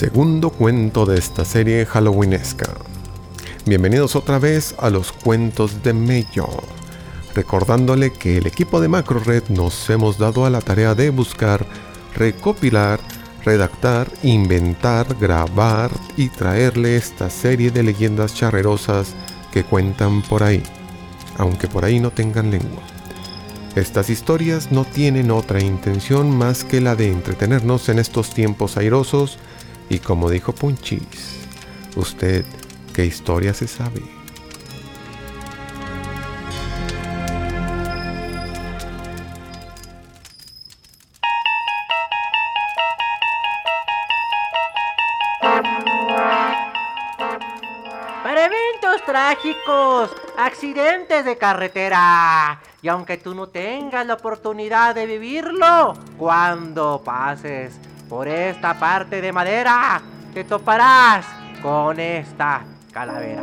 segundo cuento de esta serie halloweenesca. Bienvenidos otra vez a los cuentos de Mello. Recordándole que el equipo de MacroRed nos hemos dado a la tarea de buscar, recopilar, redactar, inventar, grabar y traerle esta serie de leyendas charrerosas que cuentan por ahí, aunque por ahí no tengan lengua. Estas historias no tienen otra intención más que la de entretenernos en estos tiempos airosos y como dijo Punchis, ¿usted qué historia se sabe? Para eventos trágicos, accidentes de carretera. Y aunque tú no tengas la oportunidad de vivirlo, cuando pases por esta parte de madera, te toparás con esta calavera.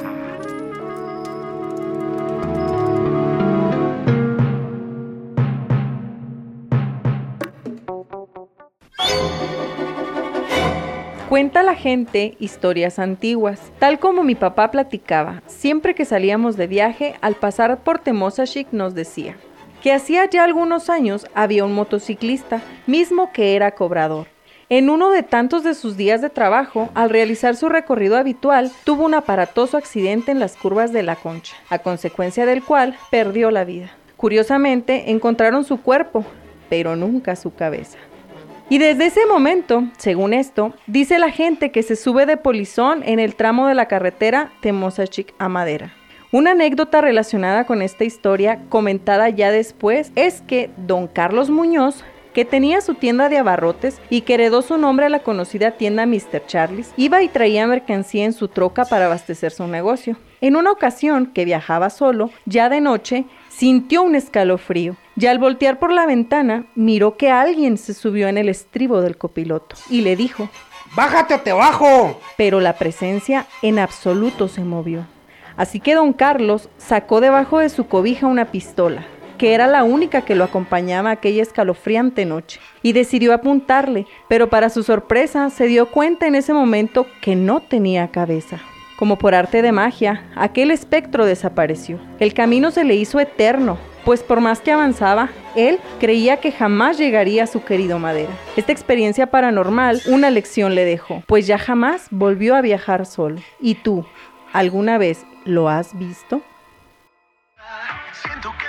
Cuenta la gente historias antiguas, tal como mi papá platicaba, siempre que salíamos de viaje, al pasar por Temosashik nos decía que hacía ya algunos años había un motociclista, mismo que era cobrador. En uno de tantos de sus días de trabajo, al realizar su recorrido habitual, tuvo un aparatoso accidente en las curvas de la concha, a consecuencia del cual perdió la vida. Curiosamente, encontraron su cuerpo, pero nunca su cabeza. Y desde ese momento, según esto, dice la gente que se sube de polizón en el tramo de la carretera Temosachik a Madera. Una anécdota relacionada con esta historia, comentada ya después, es que don Carlos Muñoz, que tenía su tienda de abarrotes y que heredó su nombre a la conocida tienda Mr. Charles, iba y traía mercancía en su troca para abastecer su negocio. En una ocasión que viajaba solo, ya de noche, sintió un escalofrío y al voltear por la ventana miró que alguien se subió en el estribo del copiloto y le dijo, ¡Bájate o te bajo! Pero la presencia en absoluto se movió. Así que don Carlos sacó debajo de su cobija una pistola, que era la única que lo acompañaba aquella escalofriante noche, y decidió apuntarle, pero para su sorpresa se dio cuenta en ese momento que no tenía cabeza. Como por arte de magia, aquel espectro desapareció. El camino se le hizo eterno, pues por más que avanzaba, él creía que jamás llegaría a su querido Madera. Esta experiencia paranormal una lección le dejó, pues ya jamás volvió a viajar solo. ¿Y tú, alguna vez lo has visto? Siento que